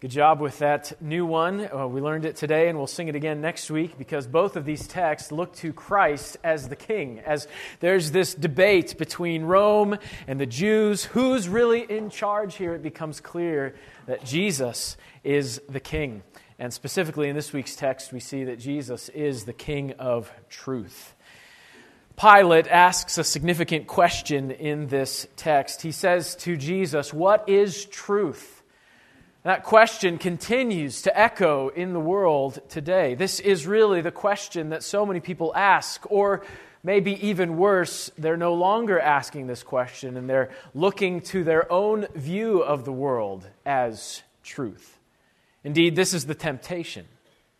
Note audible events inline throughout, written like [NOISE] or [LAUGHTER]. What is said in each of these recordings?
Good job with that new one. Uh, we learned it today and we'll sing it again next week because both of these texts look to Christ as the king. As there's this debate between Rome and the Jews, who's really in charge here, it becomes clear that Jesus is the king. And specifically in this week's text, we see that Jesus is the king of truth. Pilate asks a significant question in this text. He says to Jesus, What is truth? That question continues to echo in the world today. This is really the question that so many people ask, or maybe even worse, they're no longer asking this question and they're looking to their own view of the world as truth. Indeed, this is the temptation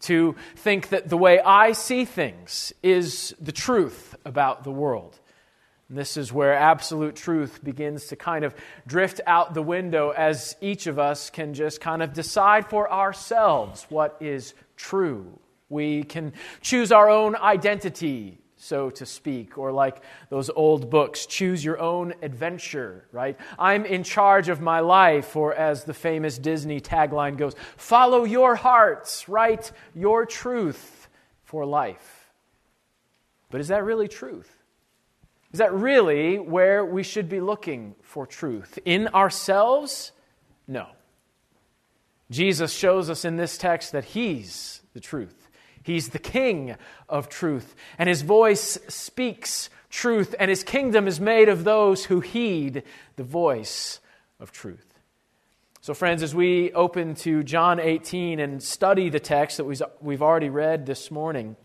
to think that the way I see things is the truth about the world. And this is where absolute truth begins to kind of drift out the window as each of us can just kind of decide for ourselves what is true. We can choose our own identity, so to speak, or like those old books, choose your own adventure, right? I'm in charge of my life, or as the famous Disney tagline goes, follow your hearts, write your truth for life. But is that really truth? Is that really where we should be looking for truth? In ourselves? No. Jesus shows us in this text that He's the truth. He's the King of truth, and His voice speaks truth, and His kingdom is made of those who heed the voice of truth. So, friends, as we open to John 18 and study the text that we've already read this morning,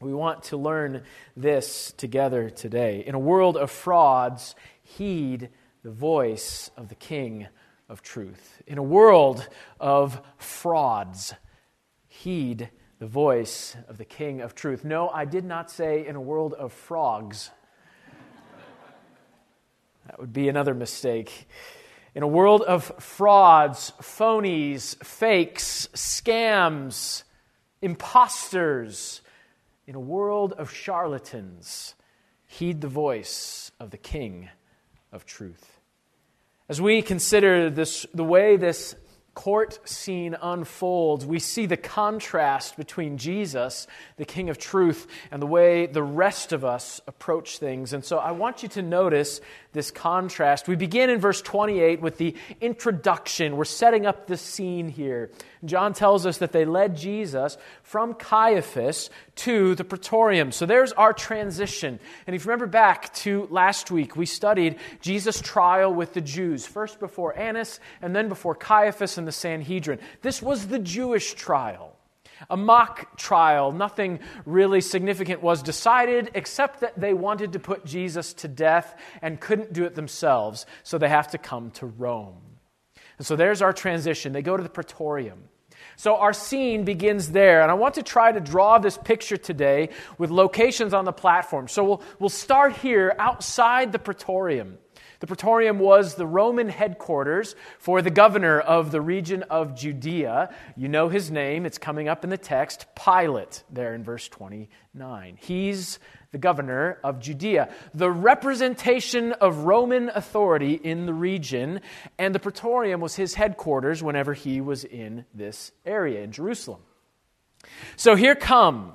we want to learn this together today. In a world of frauds, heed the voice of the King of truth. In a world of frauds, heed the voice of the King of truth. No, I did not say in a world of frogs. That would be another mistake. In a world of frauds, phonies, fakes, scams, imposters, in a world of charlatans, heed the voice of the King of truth. As we consider this, the way this court scene unfolds, we see the contrast between Jesus, the King of Truth, and the way the rest of us approach things. And so I want you to notice this contrast. We begin in verse 28 with the introduction. We're setting up the scene here. John tells us that they led Jesus from Caiaphas to the praetorium. So there's our transition. And if you remember back to last week, we studied Jesus' trial with the Jews, first before Annas and then before Caiaphas and the Sanhedrin. This was the Jewish trial. A mock trial. Nothing really significant was decided except that they wanted to put Jesus to death and couldn't do it themselves, so they have to come to Rome. And so there's our transition. They go to the praetorium. So our scene begins there. And I want to try to draw this picture today with locations on the platform. So we'll, we'll start here outside the praetorium. The praetorium was the Roman headquarters for the governor of the region of Judea. You know his name, it's coming up in the text Pilate, there in verse 29. He's the governor of Judea, the representation of Roman authority in the region, and the praetorium was his headquarters whenever he was in this area in Jerusalem. So here come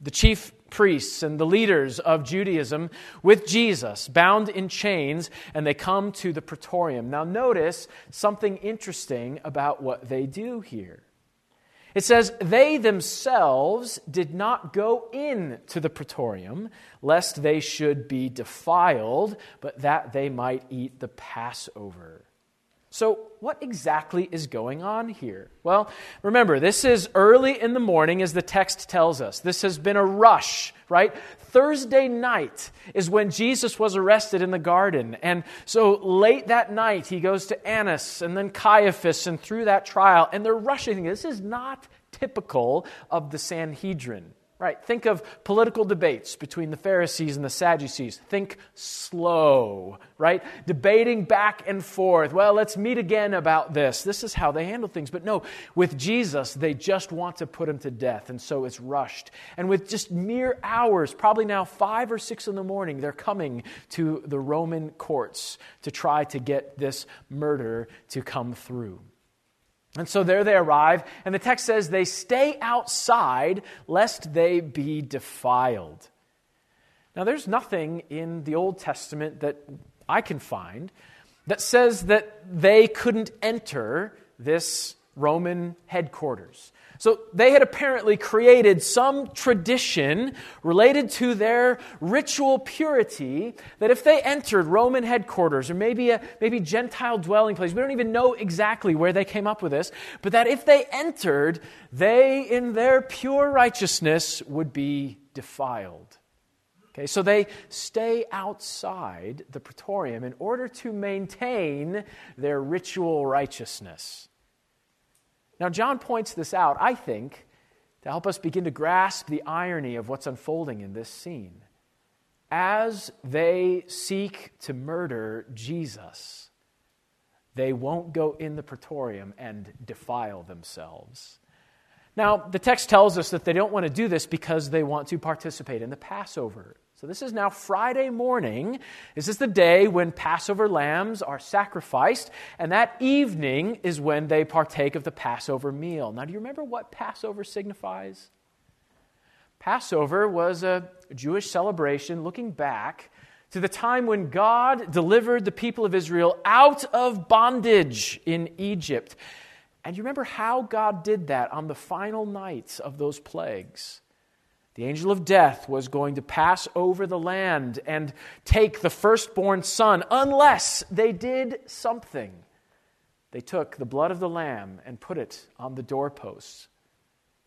the chief priests and the leaders of Judaism with Jesus, bound in chains, and they come to the praetorium. Now, notice something interesting about what they do here. It says, They themselves did not go in to the praetorium, lest they should be defiled, but that they might eat the Passover. So, what exactly is going on here? Well, remember, this is early in the morning, as the text tells us. This has been a rush, right? Thursday night is when Jesus was arrested in the garden. And so late that night, he goes to Annas and then Caiaphas and through that trial. And they're rushing. This is not typical of the Sanhedrin. Right, think of political debates between the Pharisees and the Sadducees. Think slow, right? Debating back and forth. Well, let's meet again about this. This is how they handle things. But no, with Jesus, they just want to put him to death, and so it's rushed. And with just mere hours, probably now five or six in the morning, they're coming to the Roman courts to try to get this murder to come through. And so there they arrive, and the text says they stay outside lest they be defiled. Now, there's nothing in the Old Testament that I can find that says that they couldn't enter this Roman headquarters. So they had apparently created some tradition related to their ritual purity that if they entered Roman headquarters or maybe a maybe Gentile dwelling place, we don't even know exactly where they came up with this, but that if they entered, they in their pure righteousness would be defiled. Okay, so they stay outside the praetorium in order to maintain their ritual righteousness. Now, John points this out, I think, to help us begin to grasp the irony of what's unfolding in this scene. As they seek to murder Jesus, they won't go in the praetorium and defile themselves. Now, the text tells us that they don't want to do this because they want to participate in the Passover. So, this is now Friday morning. This is the day when Passover lambs are sacrificed, and that evening is when they partake of the Passover meal. Now, do you remember what Passover signifies? Passover was a Jewish celebration looking back to the time when God delivered the people of Israel out of bondage in Egypt. And you remember how God did that on the final nights of those plagues? The angel of death was going to pass over the land and take the firstborn son unless they did something. They took the blood of the lamb and put it on the doorposts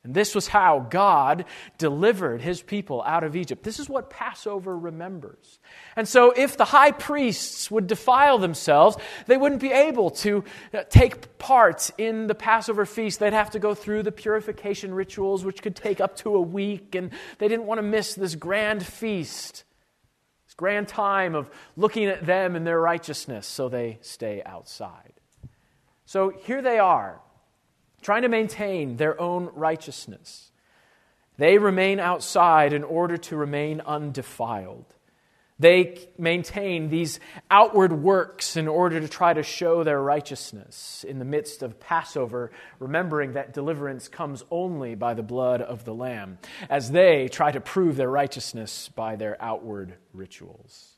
and this was how God delivered his people out of Egypt. This is what Passover remembers. And so, if the high priests would defile themselves, they wouldn't be able to uh, take part in the Passover feast. They'd have to go through the purification rituals, which could take up to a week, and they didn't want to miss this grand feast, this grand time of looking at them and their righteousness, so they stay outside. So, here they are trying to maintain their own righteousness. They remain outside in order to remain undefiled. They maintain these outward works in order to try to show their righteousness in the midst of Passover, remembering that deliverance comes only by the blood of the Lamb, as they try to prove their righteousness by their outward rituals.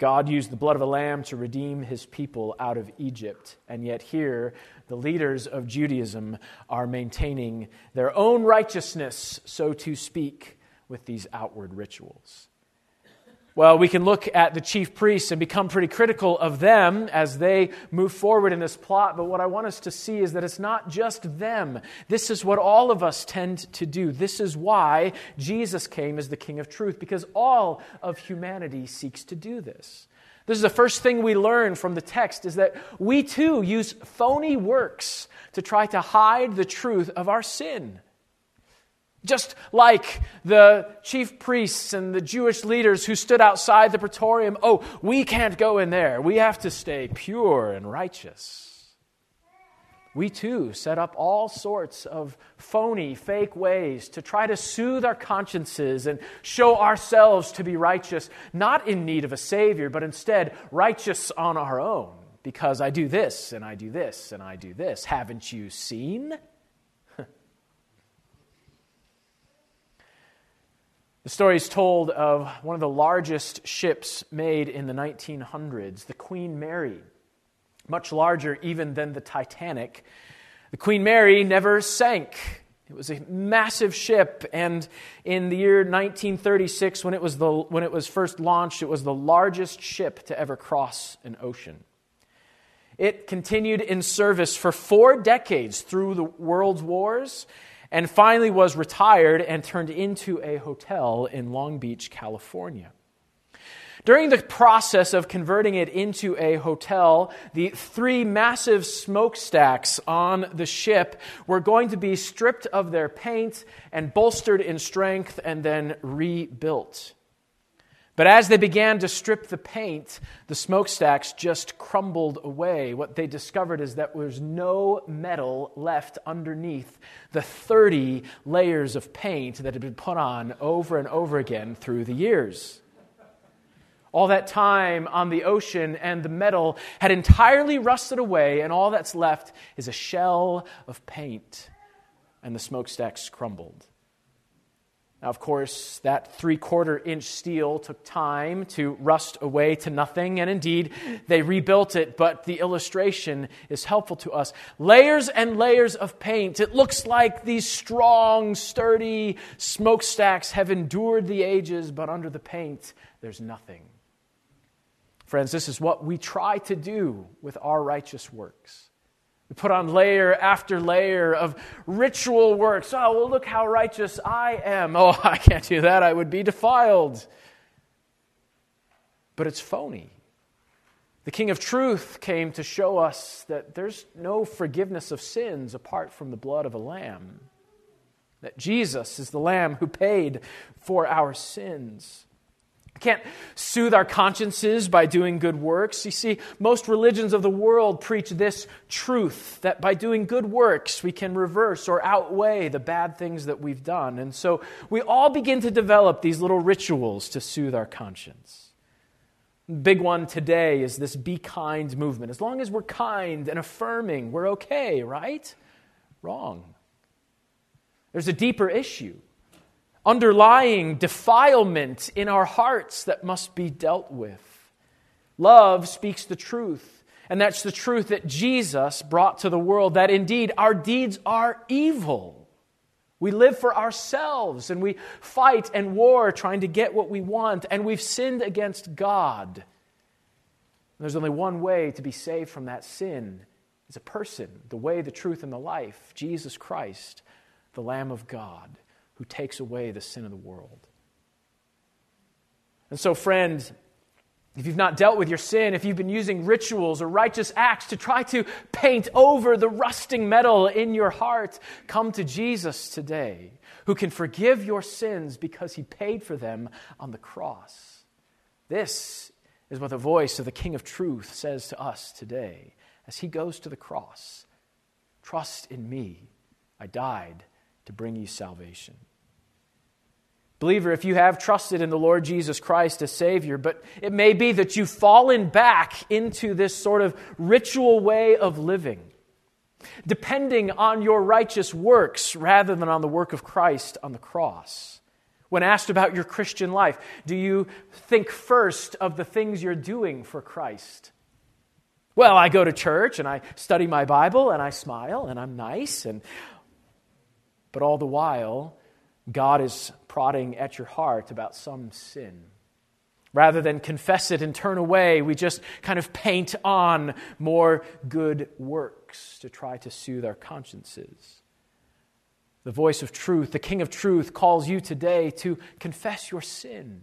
God used the blood of a lamb to redeem his people out of Egypt, and yet here the leaders of Judaism are maintaining their own righteousness, so to speak, with these outward rituals. Well, we can look at the chief priests and become pretty critical of them as they move forward in this plot, but what I want us to see is that it's not just them. This is what all of us tend to do. This is why Jesus came as the King of Truth, because all of humanity seeks to do this. This is the first thing we learn from the text is that we too use phony works to try to hide the truth of our sin. Just like the chief priests and the Jewish leaders who stood outside the praetorium, oh, we can't go in there. We have to stay pure and righteous we too set up all sorts of phony, fake ways to try to soothe our consciences and show ourselves to be righteous, not in need of a Savior, but instead righteous on our own. Because I do this, and I do this, and I do this. Haven't you seen? [LAUGHS] the story is told of one of the largest ships made in the 1900s, the Queen Mary much larger even than the Titanic. The Queen Mary never sank. It was a massive ship, and in the year 1936, when it, was the, when it was first launched, it was the largest ship to ever cross an ocean. It continued in service for four decades through the world's wars, and finally was retired and turned into a hotel in Long Beach, California. During the process of converting it into a hotel, the three massive smokestacks on the ship were going to be stripped of their paint and bolstered in strength and then rebuilt. But as they began to strip the paint, the smokestacks just crumbled away. What they discovered is that there was no metal left underneath the 30 layers of paint that had been put on over and over again through the years. All that time on the ocean and the metal had entirely rusted away, and all that's left is a shell of paint, and the smokestacks crumbled. Now, of course, that three quarter inch steel took time to rust away to nothing, and indeed, they rebuilt it, but the illustration is helpful to us. Layers and layers of paint. It looks like these strong, sturdy smokestacks have endured the ages, but under the paint, there's nothing. Friends, this is what we try to do with our righteous works. We put on layer after layer of ritual works. Oh, well, look how righteous I am. Oh, [LAUGHS] I can't do that. I would be defiled. But it's phony. The King of Truth came to show us that there's no forgiveness of sins apart from the blood of a lamb. That Jesus is the lamb who paid for our sins can't soothe our consciences by doing good works. You see, most religions of the world preach this truth that by doing good works, we can reverse or outweigh the bad things that we've done. And so we all begin to develop these little rituals to soothe our conscience. Big one today is this be kind movement. As long as we're kind and affirming, we're okay, right? Wrong. There's a deeper issue underlying defilement in our hearts that must be dealt with. Love speaks the truth, and that's the truth that Jesus brought to the world that indeed our deeds are evil. We live for ourselves and we fight and war trying to get what we want, and we've sinned against God. There's only one way to be saved from that sin. It's a person, the way, the truth, and the life, Jesus Christ, the Lamb of God who takes away the sin of the world. And so, friends, if you've not dealt with your sin, if you've been using rituals or righteous acts to try to paint over the rusting metal in your heart, come to Jesus today, who can forgive your sins because he paid for them on the cross. This is what the voice of the King of Truth says to us today as he goes to the cross. Trust in me. I died to bring you salvation. Believer, if you have trusted in the Lord Jesus Christ as Savior, but it may be that you've fallen back into this sort of ritual way of living, depending on your righteous works rather than on the work of Christ on the cross. When asked about your Christian life, do you think first of the things you're doing for Christ? Well, I go to church and I study my Bible and I smile and I'm nice and but all the while God is prodding at your heart about some sin. Rather than confess it and turn away, we just kind of paint on more good works to try to soothe our consciences. The voice of truth, the King of truth, calls you today to confess your sin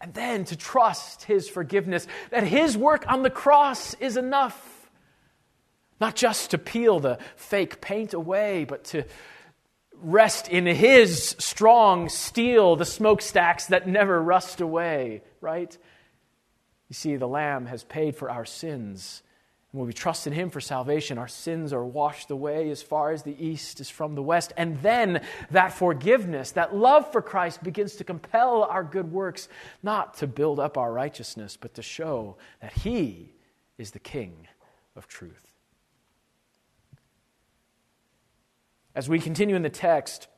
and then to trust his forgiveness, that his work on the cross is enough. Not just to peel the fake paint away, but to rest in his strong steel, the smokestacks that never rust away, right? You see, the Lamb has paid for our sins. And when we trust in him for salvation, our sins are washed away as far as the east is from the west. And then that forgiveness, that love for Christ begins to compel our good works, not to build up our righteousness, but to show that he is the King of truth. As we continue in the text,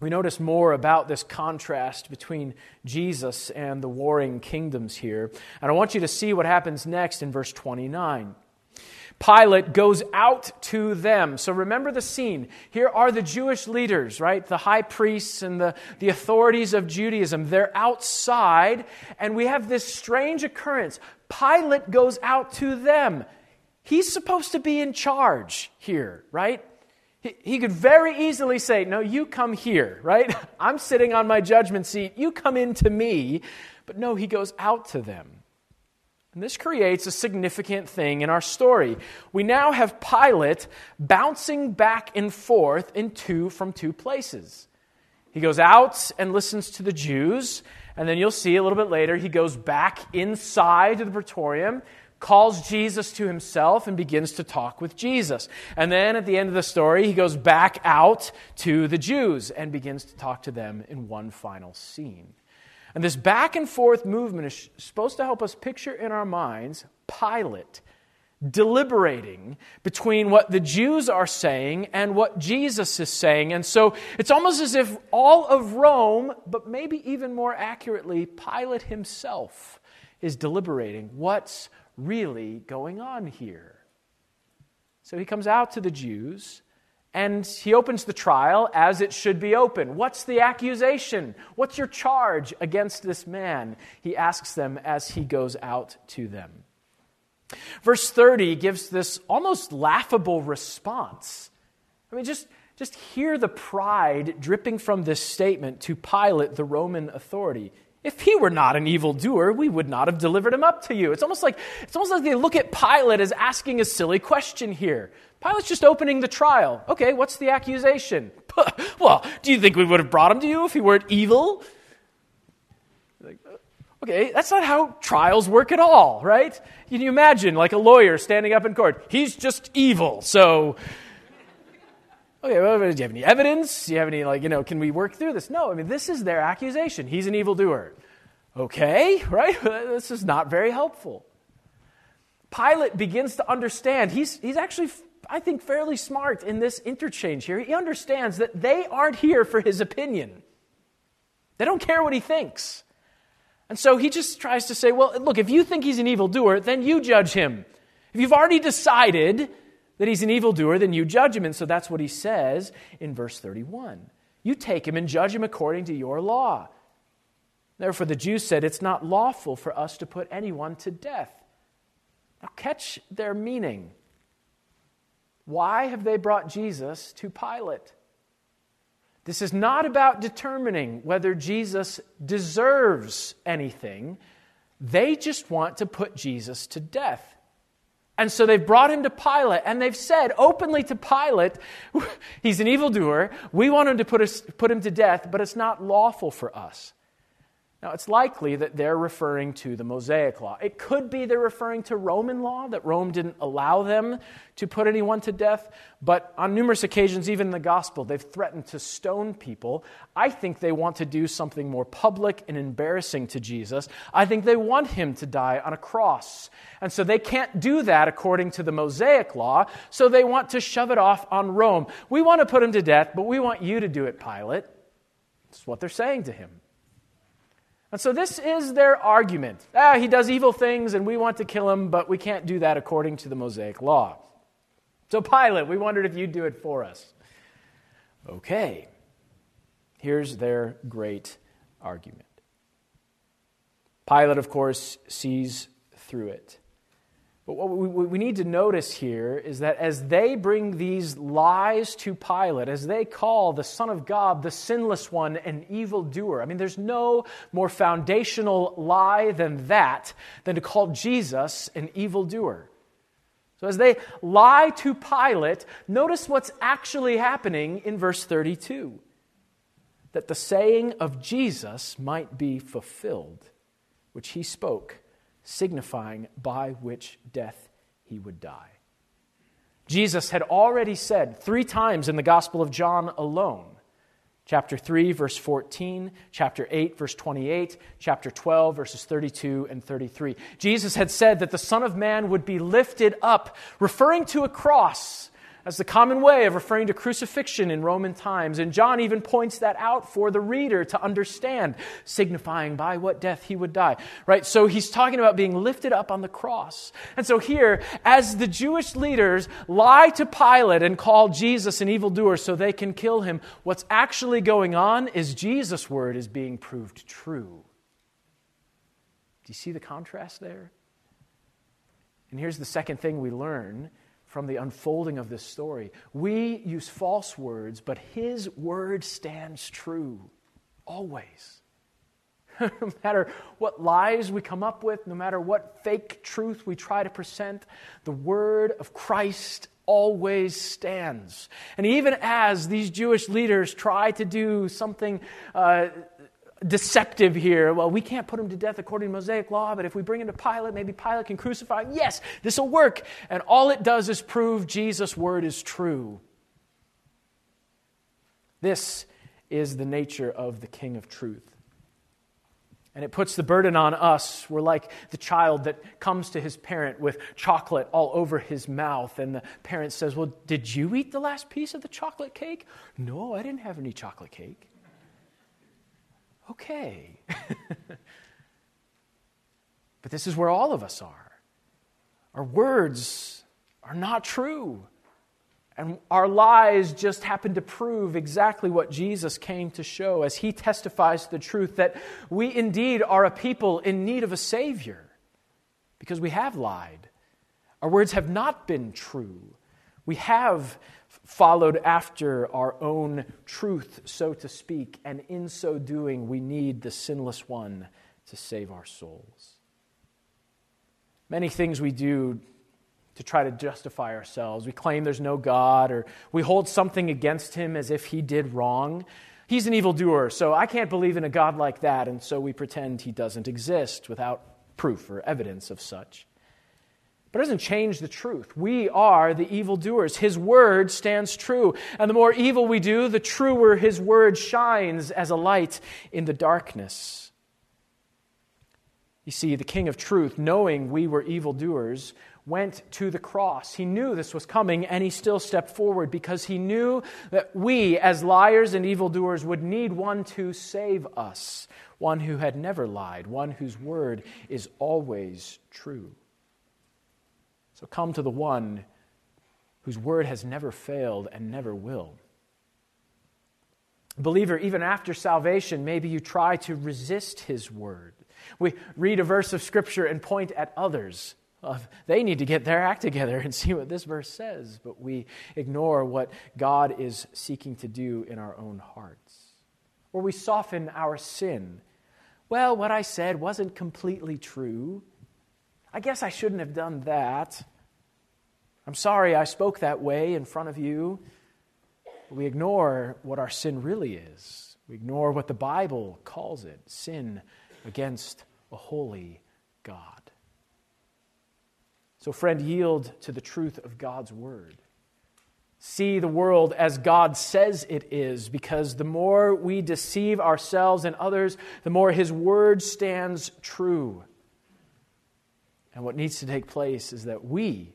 we notice more about this contrast between Jesus and the warring kingdoms here. And I want you to see what happens next in verse 29. Pilate goes out to them. So remember the scene. Here are the Jewish leaders, right? The high priests and the, the authorities of Judaism. They're outside, and we have this strange occurrence. Pilate goes out to them. He's supposed to be in charge here, right? He, could very easily say, No, you come here, right? [LAUGHS] I'm sitting on my judgment seat. You come into me. But no, he goes out to them. And this creates a significant thing in our story. We now have Pilate bouncing back and forth in two from two places. He goes out and listens to the Jews, and then you'll see a little bit later he goes back inside the praetorium calls Jesus to himself and begins to talk with Jesus. And then at the end of the story, he goes back out to the Jews and begins to talk to them in one final scene. And this back and forth movement is supposed to help us picture in our minds Pilate deliberating between what the Jews are saying and what Jesus is saying. And so it's almost as if all of Rome, but maybe even more accurately, Pilate himself is deliberating what's really going on here. So he comes out to the Jews and he opens the trial as it should be open. What's the accusation? What's your charge against this man? He asks them as he goes out to them. Verse 30 gives this almost laughable response. I mean, just, just hear the pride dripping from this statement to Pilate, the Roman authority. If he were not an evildoer, we would not have delivered him up to you. It's almost like, it's almost like they look at Pilate as asking a silly question here. Pilate's just opening the trial. Okay, what's the accusation? [LAUGHS] well, do you think we would have brought him to you if he weren't evil? Okay, that's not how trials work at all, right? Can you imagine, like a lawyer standing up in court? He's just evil, so. Okay, well, do you have any evidence? Do you have any, like, you know, can we work through this? No, I mean, this is their accusation. He's an evildoer. Okay, [LAUGHS] right? [LAUGHS] This is not very helpful. Pilate begins to understand. He's, he's actually, I think, fairly smart in this interchange here. He understands that they aren't here for his opinion, they don't care what he thinks. And so he just tries to say, well, look, if you think he's an evildoer, then you judge him. If you've already decided that he's an evildoer, then you judge him. And so that's what he says in verse 31. You take him and judge him according to your law. Therefore, the Jews said, It's not lawful for us to put anyone to death. Now, catch their meaning. Why have they brought Jesus to Pilate? This is not about determining whether Jesus deserves anything. They just want to put Jesus to death. And so they've brought him to Pilate and they've said openly to Pilate, [LAUGHS] he's an evildoer. We want him to put, us, put him to death, but it's not lawful for us. Now, it's likely that they're referring to the Mosaic law. It could be they're referring to Roman law, that Rome didn't allow them to put anyone to death. But on numerous occasions, even in the gospel, they've threatened to stone people. I think they want to do something more public and embarrassing to Jesus. I think they want him to die on a cross. And so they can't do that according to the Mosaic law, so they want to shove it off on Rome. We want to put him to death, but we want you to do it, Pilate. That's what they're saying to him. And so this is their argument. Ah, he does evil things and we want to kill him, but we can't do that according to the Mosaic law. So, Pilate, we wondered if you'd do it for us. Okay. Here's their great argument. Pilate, of course, sees through it. But what we, need to notice here is that as they bring these lies to Pilate, as they call the Son of God, the sinless one, an evildoer, I mean, there's no more foundational lie than that, than to call Jesus an evildoer. So as they lie to Pilate, notice what's actually happening in verse 32 that the saying of Jesus might be fulfilled, which he spoke signifying by which death he would die. Jesus had already said three times in the Gospel of John alone chapter 3, verse 14, chapter 8, verse 28, chapter 12, verses 32 and 33. Jesus had said that the Son of Man would be lifted up, referring to a cross as the common way of referring to crucifixion in Roman times. And John even points that out for the reader to understand, signifying by what death he would die. Right? So he's talking about being lifted up on the cross. And so here, as the Jewish leaders lie to Pilate and call Jesus an evildoer so they can kill him, what's actually going on is Jesus' word is being proved true. Do you see the contrast there? And here's the second thing we learn from the unfolding of this story. We use false words, but His word stands true always. [LAUGHS] no matter what lies we come up with, no matter what fake truth we try to present, the word of Christ always stands. And even as these Jewish leaders try to do something uh, deceptive here. Well, we can't put him to death according to Mosaic law, but if we bring him to Pilate, maybe Pilate can crucify him. Yes, this will work. And all it does is prove Jesus' word is true. This is the nature of the King of Truth. And it puts the burden on us. We're like the child that comes to his parent with chocolate all over his mouth. And the parent says, Well, did you eat the last piece of the chocolate cake? No, I didn't have any chocolate cake. Okay. [LAUGHS] but this is where all of us are. Our words are not true. And our lies just happen to prove exactly what Jesus came to show as he testifies to the truth that we indeed are a people in need of a Savior because we have lied. Our words have not been true. We have followed after our own truth, so to speak, and in so doing, we need the sinless one to save our souls. Many things we do to try to justify ourselves. We claim there's no God, or we hold something against him as if he did wrong. He's an evildoer, so I can't believe in a God like that, and so we pretend he doesn't exist without proof or evidence of such. But it doesn't change the truth. We are the evildoers. His word stands true. And the more evil we do, the truer his word shines as a light in the darkness. You see, the King of truth, knowing we were evildoers, went to the cross. He knew this was coming, and he still stepped forward because he knew that we, as liars and evildoers, would need one to save us, one who had never lied, one whose word is always true. So come to the one whose word has never failed and never will. Believer, even after salvation, maybe you try to resist his word. We read a verse of Scripture and point at others uh, they need to get their act together and see what this verse says, but we ignore what God is seeking to do in our own hearts. Or we soften our sin. Well, what I said wasn't completely true. I guess I shouldn't have done that. I'm sorry I spoke that way in front of you. we ignore what our sin really is. We ignore what the Bible calls it sin against a holy God. So, friend, yield to the truth of God's word. See the world as God says it is, because the more we deceive ourselves and others, the more His word stands true. And what needs to take place is that we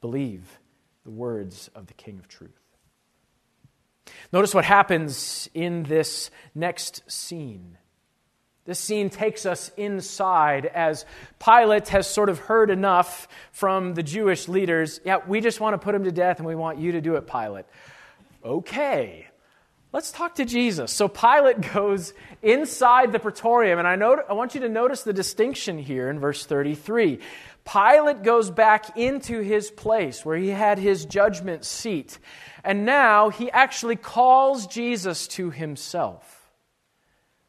believe the words of the King of Truth. Notice what happens in this next scene. This scene takes us inside as Pilate has sort of heard enough from the Jewish leaders. Yeah, we just want to put him to death and we want you to do it, Pilate. Okay, let's talk to Jesus. So Pilate [LAUGHS] goes inside the praetorium, and I, note, I want you to notice the distinction here in verse 33. Pilate goes back into his place where he had his judgment seat, and now he actually calls Jesus to himself.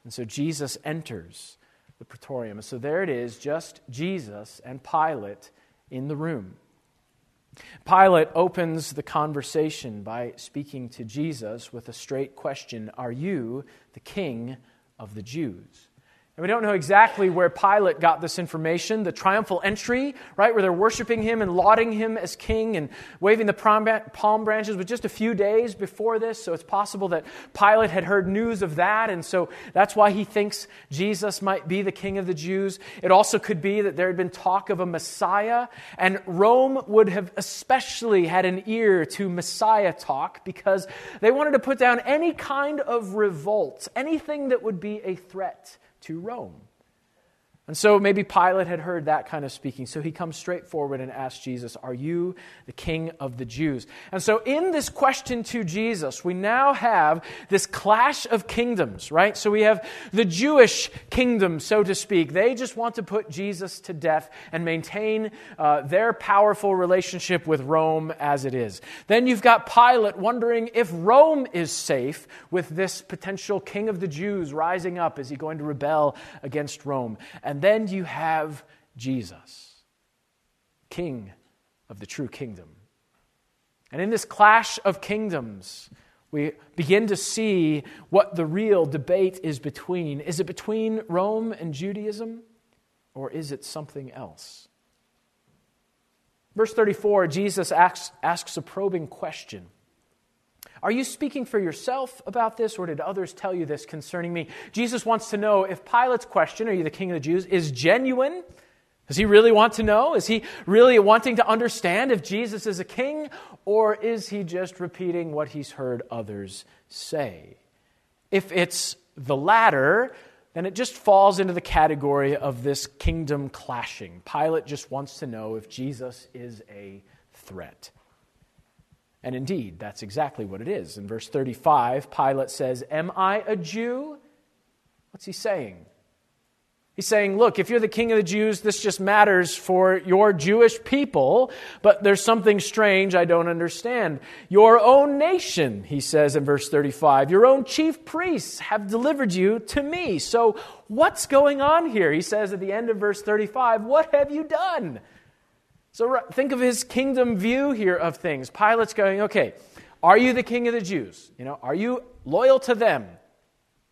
And so Jesus enters the praetorium. And so there it is, just Jesus and Pilate in the room. Pilate opens the conversation by speaking to Jesus with a straight question Are you the king of the Jews? And we don't know exactly where Pilate got this information. The triumphal entry, right, where they're worshiping him and lauding him as king and waving the palm branches was just a few days before this. So it's possible that Pilate had heard news of that. And so that's why he thinks Jesus might be the king of the Jews. It also could be that there had been talk of a Messiah. And Rome would have especially had an ear to Messiah talk because they wanted to put down any kind of revolt, anything that would be a threat to Rome. And so maybe Pilate had heard that kind of speaking. So he comes straight forward and asks Jesus, Are you the king of the Jews? And so in this question to Jesus, we now have this clash of kingdoms, right? So we have the Jewish kingdom, so to speak. They just want to put Jesus to death and maintain uh, their powerful relationship with Rome as it is. Then you've got Pilate wondering if Rome is safe with this potential king of the Jews rising up. Is he going to rebel against Rome? And and then you have Jesus, King of the true kingdom. And in this clash of kingdoms, we begin to see what the real debate is between. Is it between Rome and Judaism, or is it something else? Verse 34, Jesus asks, asks a probing question Are you speaking for yourself about this, or did others tell you this concerning me? Jesus wants to know if Pilate's question, Are you the king of the Jews, is genuine. Does he really want to know? Is he really wanting to understand if Jesus is a king, or is he just repeating what he's heard others say? If it's the latter, then it just falls into the category of this kingdom clashing. Pilate just wants to know if Jesus is a threat. And indeed, that's exactly what it is. In verse 35, Pilate says, Am I a Jew? What's he saying? He's saying, look, if you're the king of the Jews, this just matters for your Jewish people, but there's something strange I don't understand. Your own nation, he says in verse 35, your own chief priests have delivered you to me. So what's going on here? He says at the end of verse 35, what have you done? So think of his kingdom view here of things. Pilate's going, okay, are you the king of the Jews? You know, are you loyal to them?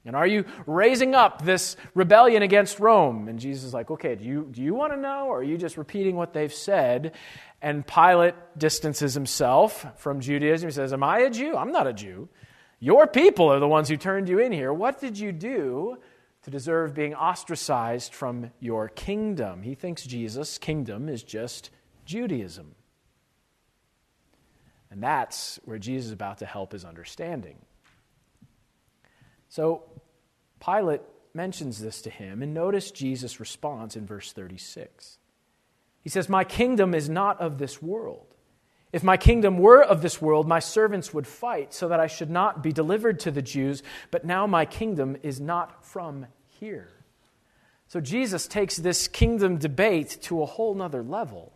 And are you raising up this rebellion against Rome? And Jesus is like, okay, do you, do you want to know, or are you just repeating what they've said? And Pilate distances himself from Judaism. He says, Am I a Jew? I'm not a Jew. Your people are the ones who turned you in here. What did you do to deserve being ostracized from your kingdom? He thinks Jesus' kingdom is just Judaism. And that's where Jesus is about to help his understanding. So Pilate mentions this to him, and notice Jesus' response in verse 36. He says, My kingdom is not of this world. If my kingdom were of this world, my servants would fight so that I should not be delivered to the Jews, but now my kingdom is not from here. So Jesus takes this kingdom debate to a whole nother level.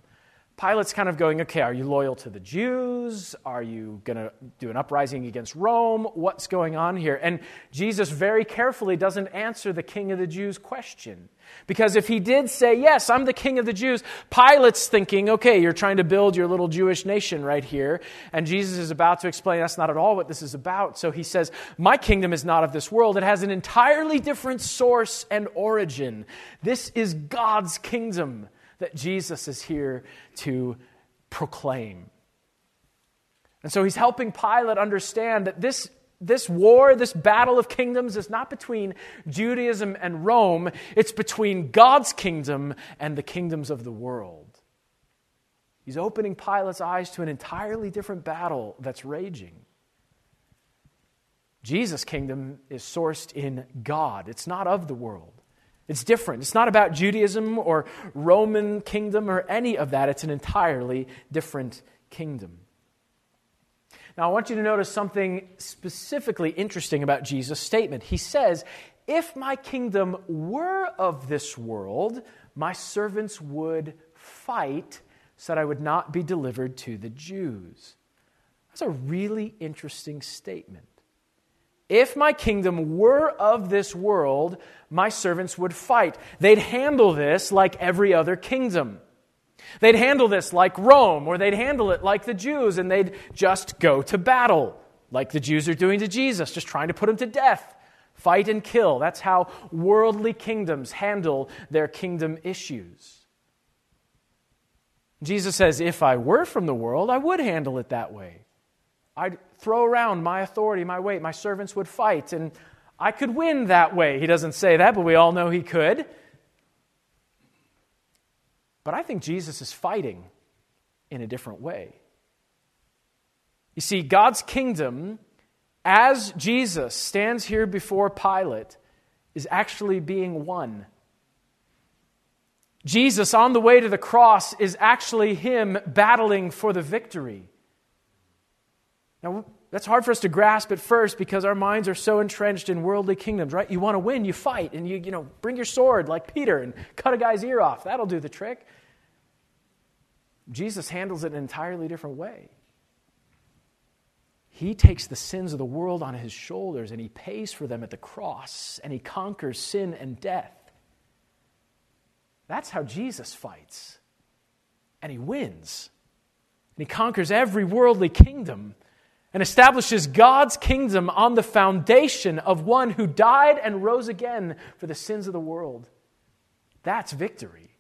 Pilate's kind of going, okay, are you loyal to the Jews? Are you going to do an uprising against Rome? What's going on here? And Jesus very carefully doesn't answer the king of the Jews question. Because if he did say, yes, I'm the king of the Jews, Pilate's thinking, okay, you're trying to build your little Jewish nation right here. And Jesus is about to explain that's not at all what this is about. So he says, my kingdom is not of this world. It has an entirely different source and origin. This is God's kingdom that Jesus is here to proclaim. And so he's helping Pilate understand that this, this war, this battle of kingdoms, is not between Judaism and Rome, it's between God's kingdom and the kingdoms of the world. He's opening Pilate's eyes to an entirely different battle that's raging. Jesus' kingdom is sourced in God, it's not of the world. It's different. It's not about Judaism or Roman kingdom or any of that. It's an entirely different kingdom. Now, I want you to notice something specifically interesting about Jesus' statement. He says, If my kingdom were of this world, my servants would fight so that I would not be delivered to the Jews. That's a really interesting statement. If my kingdom were of this world, my servants would fight. They'd handle this like every other kingdom. They'd handle this like Rome, or they'd handle it like the Jews, and they'd just go to battle, like the Jews are doing to Jesus, just trying to put him to death. Fight and kill. That's how worldly kingdoms handle their kingdom issues. Jesus says, If I were from the world, I would handle it that way. I'd throw around my authority, my weight. My servants would fight, and I could win that way. He doesn't say that, but we all know he could. But I think Jesus is fighting in a different way. You see, God's kingdom, as Jesus stands here before Pilate, is actually being won. Jesus, on the way to the cross, is actually him battling for the victory. Now, that's hard for us to grasp at first because our minds are so entrenched in worldly kingdoms, right? You want to win, you fight, and you, you know, bring your sword like Peter and cut a guy's ear off. That'll do the trick. Jesus handles it an entirely different way. He takes the sins of the world on his shoulders and he pays for them at the cross and he conquers sin and death. That's how Jesus fights. And he wins. And he conquers every worldly kingdom and establishes God's kingdom on the foundation of one who died and rose again for the sins of the world. That's victory.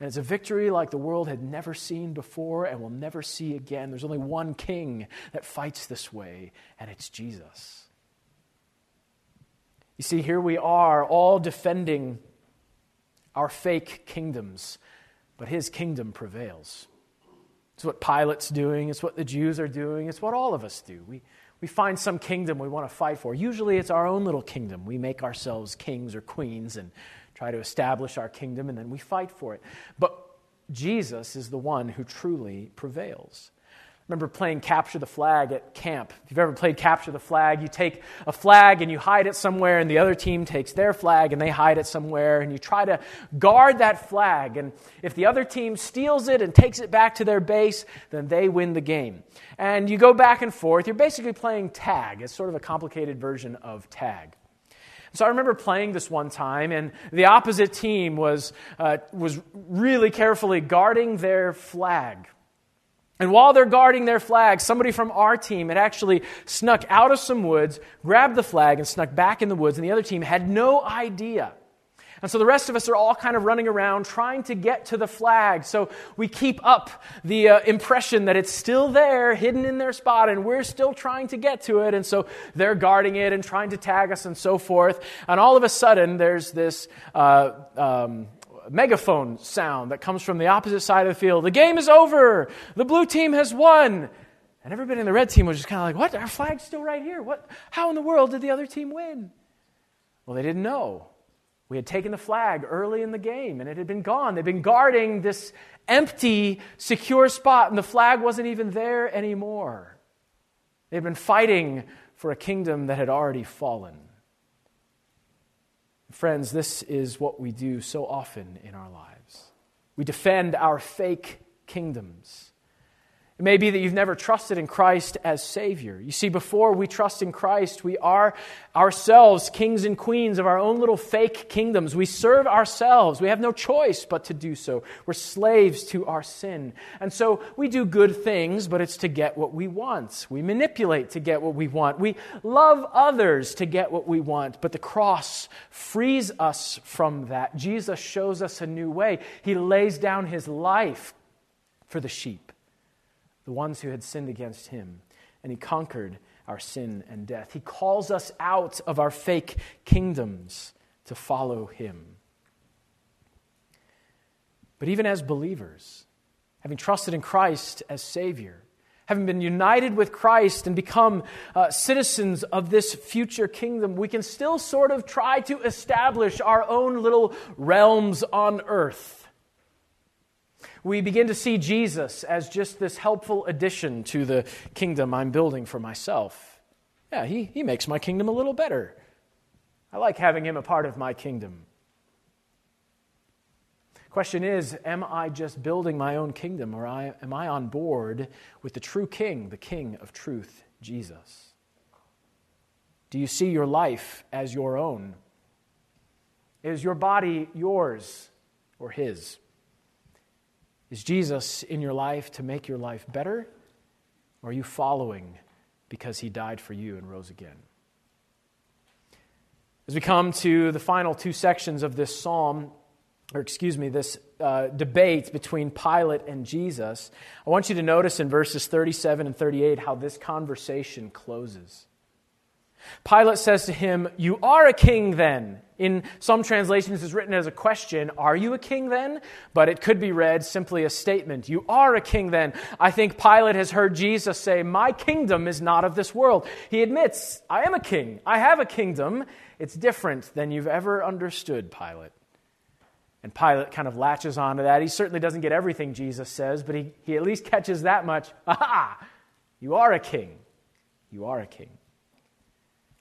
And it's a victory like the world had never seen before and will never see again. There's only one king that fights this way, and it's Jesus. You see, here we are, all defending our fake kingdoms, but his kingdom prevails. It's what Pilate's doing, it's what the Jews are doing, it's what all of us do. We, we find some kingdom we want to fight for. Usually it's our own little kingdom. We make ourselves kings or queens and try to establish our kingdom, and then we fight for it. But Jesus is the one who truly prevails. Remember playing capture the flag at camp. If you've ever played capture the flag, you take a flag and you hide it somewhere, and the other team takes their flag and they hide it somewhere, and you try to guard that flag. And if the other team steals it and takes it back to their base, then they win the game. And you go back and forth. You're basically playing tag. It's sort of a complicated version of tag. So I remember playing this one time, and the opposite team was, uh, was really carefully guarding their flag. And while they're guarding their flag, somebody from our team had actually snuck out of some woods, grabbed the flag, and snuck back in the woods, and the other team had no idea. And so the rest of us are all kind of running around trying to get to the flag. So we keep up the uh, impression that it's still there, hidden in their spot, and we're still trying to get to it. And so they're guarding it and trying to tag us and so forth. And all of a sudden, there's this. Uh, um, megaphone sound that comes from the opposite side of the field. The game is over. The blue team has won. And everybody in the red team was just kind of like, what? Our flag's still right here. What? How in the world did the other team win? Well, they didn't know. We had taken the flag early in the game and it had been gone. They'd been guarding this empty, secure spot, and the flag wasn't even there anymore. They'd been fighting for a kingdom that had already fallen. Friends, this is what we do so often in our lives. We defend our fake kingdoms. It may be that you've never trusted in Christ as Savior. You see, before we trust in Christ, we are ourselves kings and queens of our own little fake kingdoms. We serve ourselves. We have no choice but to do so. We're slaves to our sin. And so we do good things, but it's to get what we want. We manipulate to get what we want. We love others to get what we want. But the cross frees us from that. Jesus shows us a new way. He lays down his life for the sheep the ones who had sinned against him, and he conquered our sin and death. He calls us out of our fake kingdoms to follow him. But even as believers, having trusted in Christ as Savior, having been united with Christ and become uh, citizens of this future kingdom, we can still sort of try to establish our own little realms on earth we begin to see Jesus as just this helpful addition to the kingdom I'm building for myself. Yeah, he, he makes my kingdom a little better. I like having him a part of my kingdom. Question is, am I just building my own kingdom or am I on board with the true king, the king of truth, Jesus? Do you see your life as your own? Is your body yours or his? Is Jesus in your life to make your life better? Or are you following because he died for you and rose again? As we come to the final two sections of this psalm, or excuse me, this uh, debate between Pilate and Jesus, I want you to notice in verses 37 and 38 how this conversation closes. Pilate says to him, You are a king then. In some translations, it's written as a question, Are you a king then? But it could be read simply a statement, You are a king then. I think Pilate has heard Jesus say, My kingdom is not of this world. He admits, I am a king. I have a kingdom. It's different than you've ever understood, Pilate. And Pilate kind of latches onto that. He certainly doesn't get everything Jesus says, but he, he at least catches that much. [LAUGHS] Aha! You are a king. You are a king.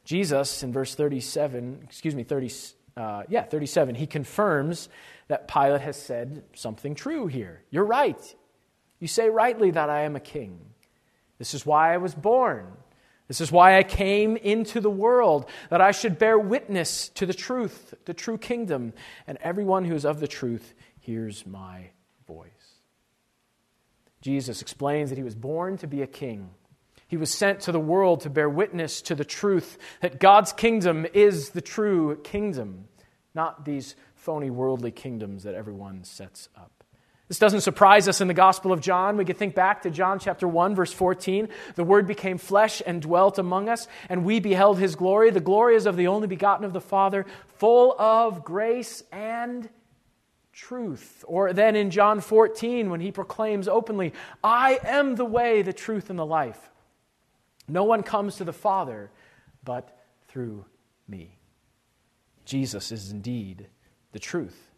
Jesus, in verse 37, excuse me, 30, uh, yeah, 37, he confirms that Pilate has said something true here. You're right. You say rightly that I am a king. This is why I was born. This is why I came into the world, that I should bear witness to the truth, the true kingdom, and everyone who is of the truth hears my voice. Jesus explains that he was born to be a king he was sent to the world to bear witness to the truth that God's kingdom is the true kingdom, not these phony worldly kingdoms that everyone sets up. This doesn't surprise us in the Gospel of John. We can think back to John chapter 1, verse 14. The Word became flesh and dwelt among us, and we beheld his glory. The glory is of the only begotten of the Father, full of grace and truth. Or then in John 14, when he proclaims openly, I am the way, the truth, and the life. No one comes to the Father but through me. Jesus is indeed the truth.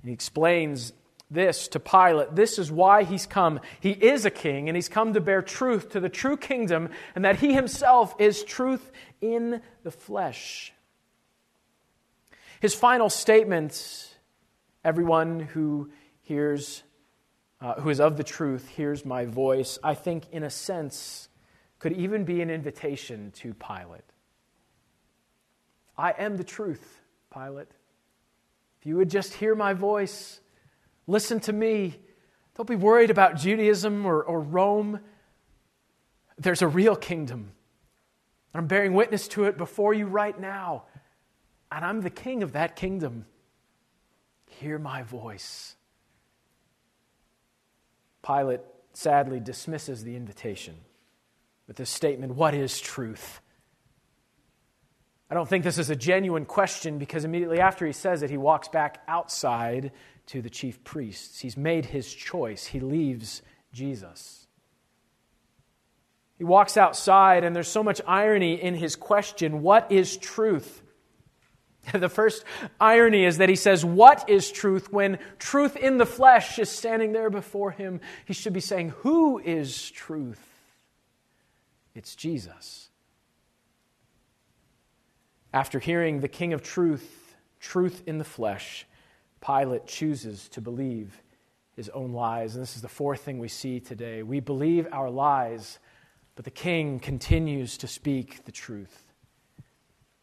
And he explains this to Pilate. This is why he's come. He is a king, and he's come to bear truth to the true kingdom, and that he himself is truth in the flesh. His final statement everyone who hears, uh, who is of the truth, hears my voice, I think, in a sense, could even be an invitation to Pilate. I am the truth, Pilate. If you would just hear my voice, Listen to me. Don't be worried about Judaism or, or Rome. There's a real kingdom. I'm bearing witness to it before you right now. And I'm the king of that kingdom. Hear my voice. Pilate sadly dismisses the invitation with this statement What is truth? I don't think this is a genuine question because immediately after he says it, he walks back outside to the chief priests. He's made his choice. He leaves Jesus. He walks outside, and there's so much irony in his question What is truth? [LAUGHS] The first irony is that he says, What is truth? when truth in the flesh is standing there before him. He should be saying, Who is truth? It's Jesus. After hearing the King of truth, truth in the flesh, Pilate chooses to believe his own lies. And this is the fourth thing we see today. We believe our lies, but the king continues to speak the truth.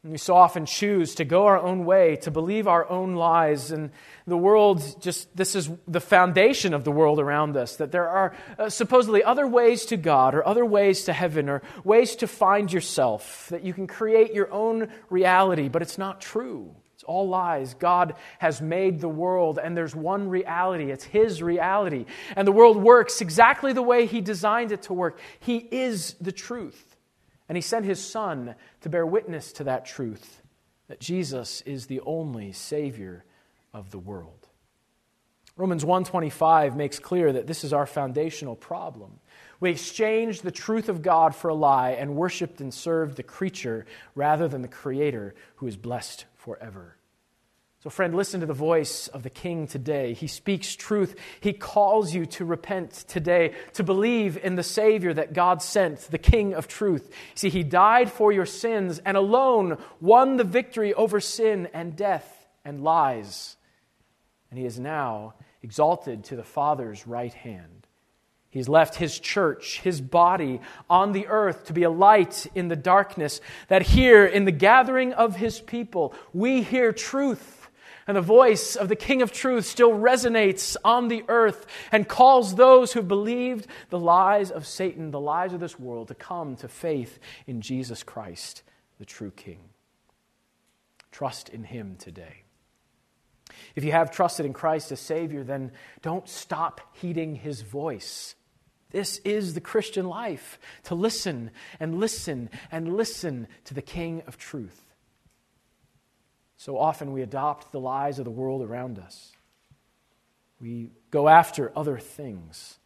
We so often choose to go our own way, to believe our own lies. And the world just, this is the foundation of the world around us that there are uh, supposedly other ways to God or other ways to heaven or ways to find yourself, that you can create your own reality, but it's not true. It's all lies. God has made the world, and there's one reality. It's His reality. And the world works exactly the way He designed it to work. He is the truth. And He sent His Son to bear witness to that truth that Jesus is the only Savior of the world. Romans 125 makes clear that this is our foundational problem. We exchanged the truth of God for a lie and worshiped and served the creature rather than the Creator who is blessed forever. So, friend, listen to the voice of the King today. He speaks truth. He calls you to repent today, to believe in the Savior that God sent, the King of truth. See, He died for your sins and alone won the victory over sin and death and lies. And He is now exalted to the Father's right hand. He's left his church, his body on the earth to be a light in the darkness, that here in the gathering of his people, we hear truth. And the voice of the King of Truth still resonates on the earth and calls those who believed the lies of Satan, the lies of this world, to come to faith in Jesus Christ, the true King. Trust in him today. If you have trusted in Christ as Savior, then don't stop heeding his voice. This is the Christian life to listen and listen and listen to the King of truth. So often we adopt the lies of the world around us. We go after other things.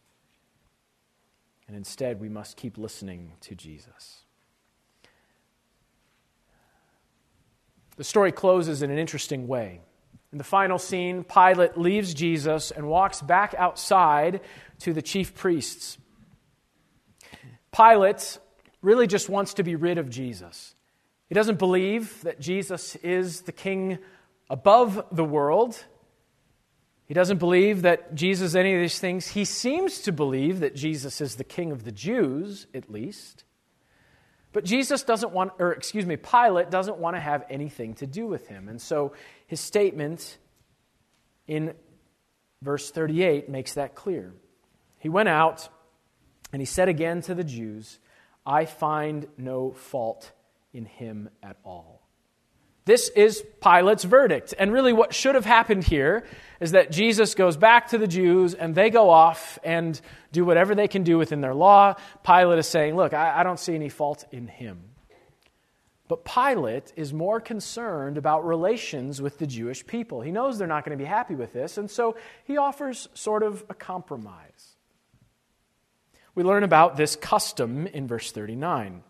And instead, we must keep listening to Jesus. The story closes in an interesting way. In the final scene, Pilate leaves Jesus and walks back outside to the chief priests. Pilate really just wants to be rid of Jesus. He doesn't believe that Jesus is the king above the world. He doesn't believe that Jesus is any of these things. He seems to believe that Jesus is the king of the Jews, at least. But Jesus doesn't want, or excuse me, Pilate doesn't want to have anything to do with him. And so his statement in verse 38 makes that clear. He went out and he said again to the Jews, I find no fault in him at all. This is Pilate's verdict. And really, what should have happened here is that Jesus goes back to the Jews and they go off and do whatever they can do within their law. Pilate is saying, Look, I, I don't see any fault in him. But Pilate is more concerned about relations with the Jewish people. He knows they're not going to be happy with this, and so he offers sort of a compromise. We learn about this custom in verse 39.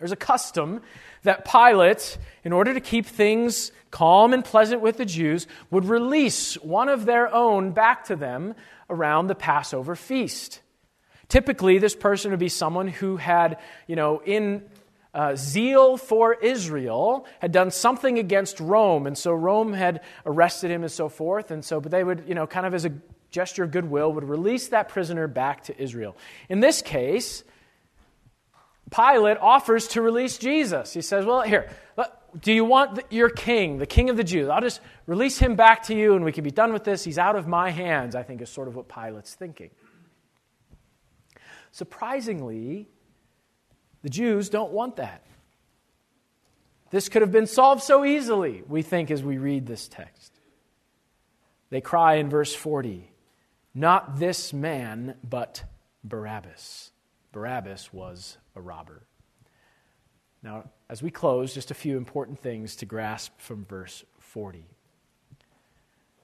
There's a custom that Pilate, in order to keep things calm and pleasant with the Jews, would release one of their own back to them around the Passover feast. Typically, this person would be someone who had, you know, in uh, zeal for Israel, had done something against Rome, and so Rome had arrested him and so forth, and so, but they would, you know, kind of as a gesture of goodwill, would release that prisoner back to Israel. In this case, Pilate offers to release Jesus. He says, Well, here, do you want your king, the king of the Jews? I'll just release him back to you and we can be done with this. He's out of my hands, I think is sort of what Pilate's thinking. Surprisingly, the Jews don't want that. This could have been solved so easily, we think, as we read this text. They cry in verse 40 Not this man, but Barabbas. Barabbas was a robber. Now, as we close, just a few important things to grasp from verse 40.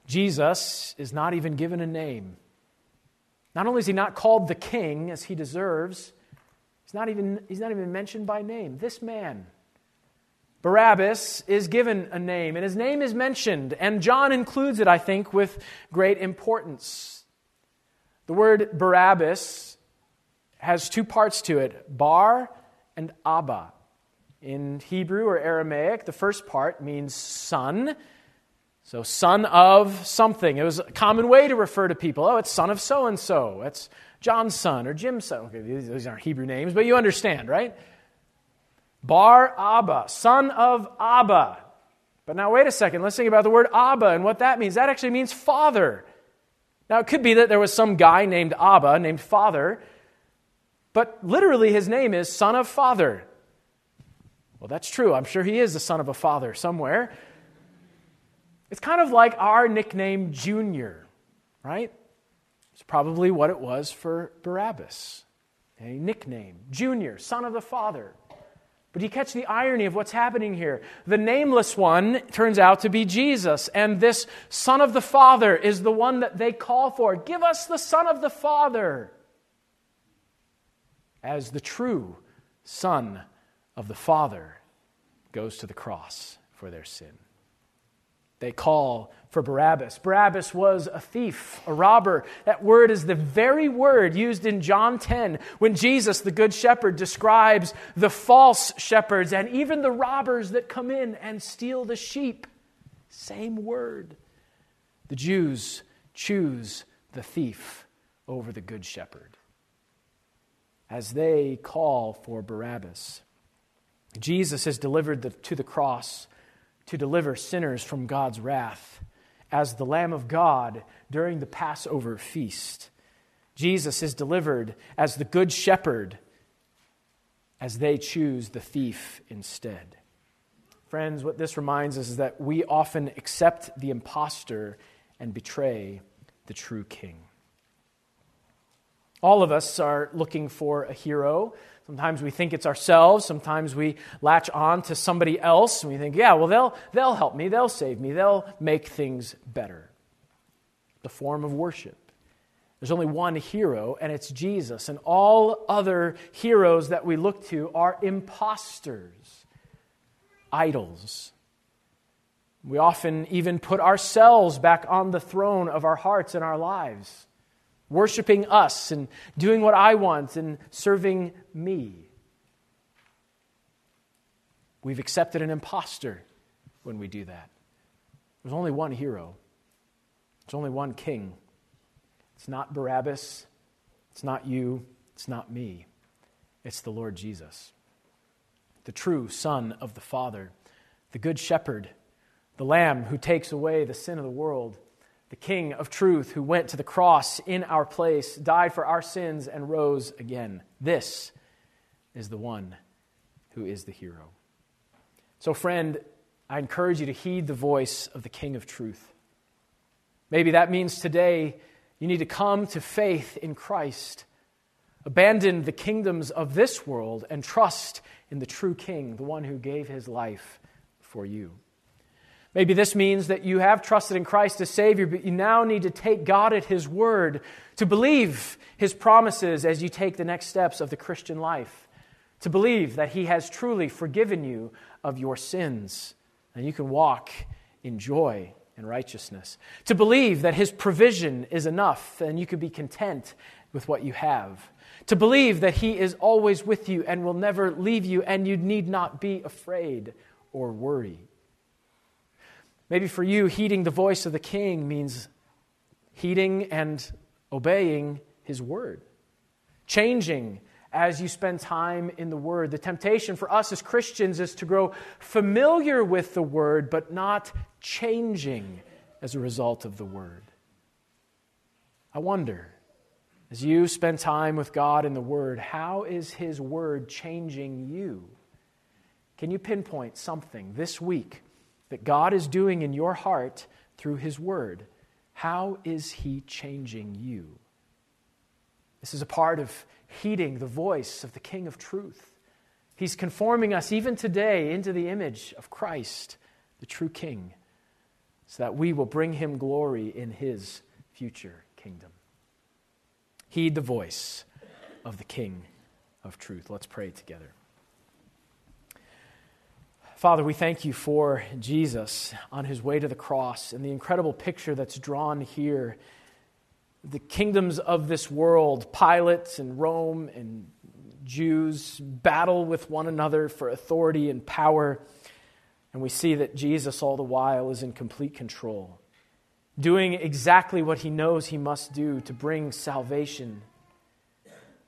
Jesus is not even given a name. Not only is he not called the king as he deserves, he's not even, he's not even mentioned by name. This man, Barabbas, is given a name, and his name is mentioned, and John includes it, I think, with great importance. The word Barabbas has two parts to it bar and abba. In Hebrew or Aramaic, the first part means son. So, son of something. It was a common way to refer to people. Oh, it's son of so and so. It's John's son or Jim's son. Okay, these aren't Hebrew names, but you understand, right? Bar Abba, son of Abba. But now, wait a second. Let's think about the word Abba and what that means. That actually means father. Now, it could be that there was some guy named Abba, named father, but literally, his name is Son of Father. Well, that's true. I'm sure he is the son of a father somewhere. It's kind of like our nickname Junior, right? It's probably what it was for Barabbas a nickname Junior, son of the father. But you catch the irony of what's happening here. The nameless one turns out to be Jesus, and this son of the Father is the one that they call for. Give us the son of the Father as the true Son of the Father goes to the cross for their sin. They call for Barabbas. Barabbas was a thief, a robber. That word is the very word used in John 10 when Jesus, the Good Shepherd, describes the false shepherds and even the robbers that come in and steal the sheep. Same word. The Jews choose the thief over the Good Shepherd as they call for Barabbas. Jesus is delivered the, to the cross to deliver sinners from God's wrath as the Lamb of God during the Passover feast. Jesus is delivered as the Good Shepherd as they choose the thief instead. Friends, what this reminds us is that we often accept the impostor and betray the true king. All of us are looking for a hero. Sometimes we think it's ourselves. Sometimes we latch on to somebody else and we think, yeah, well, they'll, they'll help me. They'll save me. They'll make things better. The form of worship. There's only one hero, and it's Jesus. And all other heroes that we look to are imposters, idols. We often even put ourselves back on the throne of our hearts and our lives worshiping us and doing what I want and serving me. We've accepted an impostor when we do that. There's only one hero, there's only one king. It's not Barabbas, it's not you, it's not me. It's the Lord Jesus, the true Son of the Father, the Good Shepherd, the Lamb who takes away the sin of the world the King of truth who went to the cross in our place, died for our sins, and rose again. This is the one who is the hero. So, friend, I encourage you to heed the voice of the King of truth. Maybe that means today you need to come to faith in Christ, abandon the kingdoms of this world, and trust in the true King, the one who gave his life for you. Maybe this means that you have trusted in Christ as Savior, but you now need to take God at His word, to believe His promises as you take the next steps of the Christian life, to believe that He has truly forgiven you of your sins, and you can walk in joy and righteousness, to believe that His provision is enough, and you can be content with what you have, to believe that He is always with you and will never leave you, and you need not be afraid or worry. Maybe for you, heeding the voice of the king means heeding and obeying his word, changing as you spend time in the word. The temptation for us as Christians is to grow familiar with the word, but not changing as a result of the word. I wonder, as you spend time with God in the word, how is his word changing you? Can you pinpoint something this week that God is doing in your heart through His Word, how is He changing you? This is a part of heeding the voice of the King of truth. He's conforming us even today into the image of Christ, the true King, so that we will bring Him glory in His future kingdom. Heed the voice of the King of truth. Let's pray together. Father, we thank you for Jesus on his way to the cross and the incredible picture that's drawn here. The kingdoms of this world, Pilate and Rome and Jews, battle with one another for authority and power. And we see that Jesus, all the while, is in complete control, doing exactly what he knows he must do to bring salvation,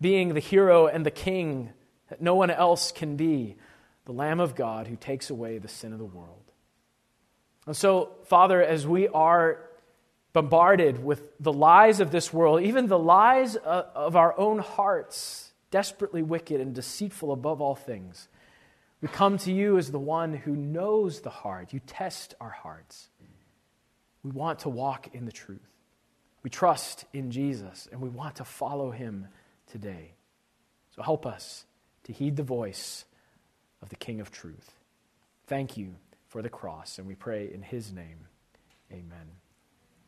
being the hero and the king that no one else can be the Lamb of God who takes away the sin of the world. And so, Father, as we are bombarded with the lies of this world, even the lies of our own hearts, desperately wicked and deceitful above all things, we come to you as the one who knows the heart. You test our hearts. We want to walk in the truth. We trust in Jesus and we want to follow him today. So help us to heed the voice of the King of truth. Thank you for the cross, and we pray in his name. Amen.